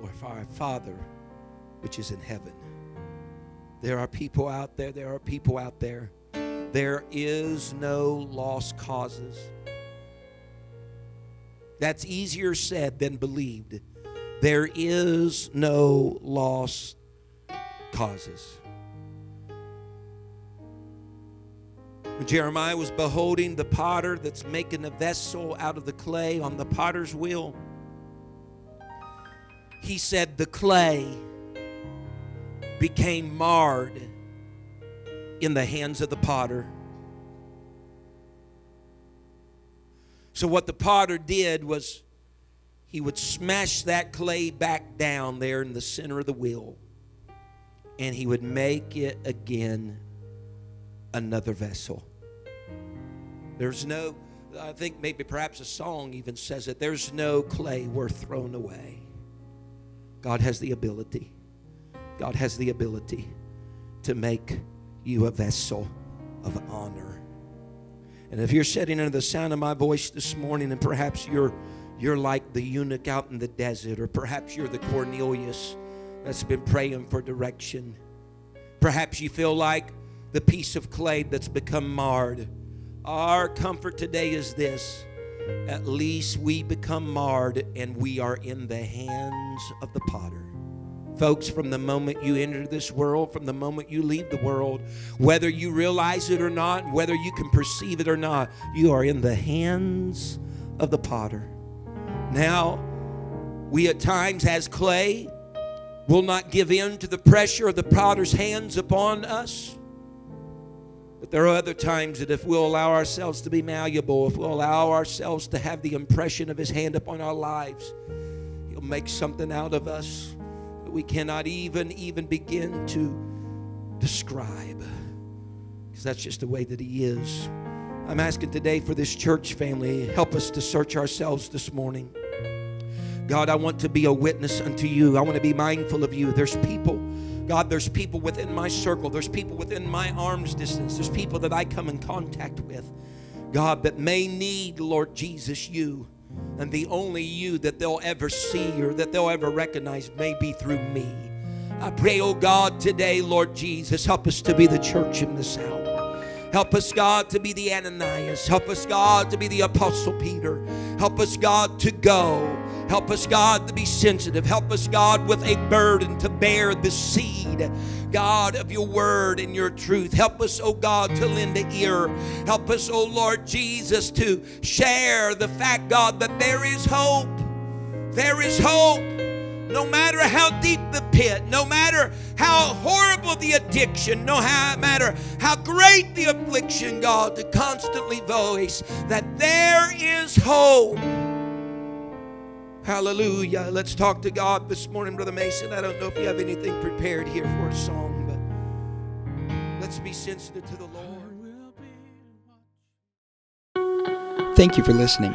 Glorify our Father which is in heaven. There are people out there, there are people out there. There is no lost causes. That's easier said than believed. There is no lost causes. Jeremiah was beholding the potter that's making a vessel out of the clay on the potter's wheel, he said, The clay became marred in the hands of the potter. So, what the potter did was he would smash that clay back down there in the center of the wheel and he would make it again another vessel. There's no, I think maybe perhaps a song even says it there's no clay worth throwing away. God has the ability God has the ability to make you a vessel of honor. And if you're sitting under the sound of my voice this morning, and perhaps you're you're like the eunuch out in the desert, or perhaps you're the Cornelius that's been praying for direction. Perhaps you feel like the piece of clay that's become marred. Our comfort today is this at least we become marred and we are in the hands of the potter. Folks, from the moment you enter this world, from the moment you leave the world, whether you realize it or not, whether you can perceive it or not, you are in the hands of the potter. Now, we at times, as clay, will not give in to the pressure of the potter's hands upon us. But there are other times that if we'll allow ourselves to be malleable, if we'll allow ourselves to have the impression of his hand upon our lives, he'll make something out of us that we cannot even even begin to describe because that's just the way that he is. I'm asking today for this church family help us to search ourselves this morning. God i want to be a witness unto you. I want to be mindful of you. There's people god there's people within my circle. There's people within my arm's distance. There's people that i come in contact with god that may need lord jesus you and the only you that they'll ever see or that they'll ever recognize may be through me. I pray, oh God, today, Lord Jesus, help us to be the church in this hour. Help us, God, to be the Ananias. Help us, God, to be the Apostle Peter. Help us, God, to go. Help us, God, to be sensitive. Help us, God, with a burden to bear the seed, God, of your word and your truth. Help us, oh God, to lend an ear. Help us, oh Lord Jesus, to share the fact, God, that there is hope. There is hope. No matter how deep the pit, no matter how horrible the addiction, no matter how great the affliction, God, to constantly voice that there is hope. Hallelujah. Let's talk to God this morning, Brother Mason. I don't know if you have anything prepared here for a song, but let's be sensitive to the Lord. Thank you for listening.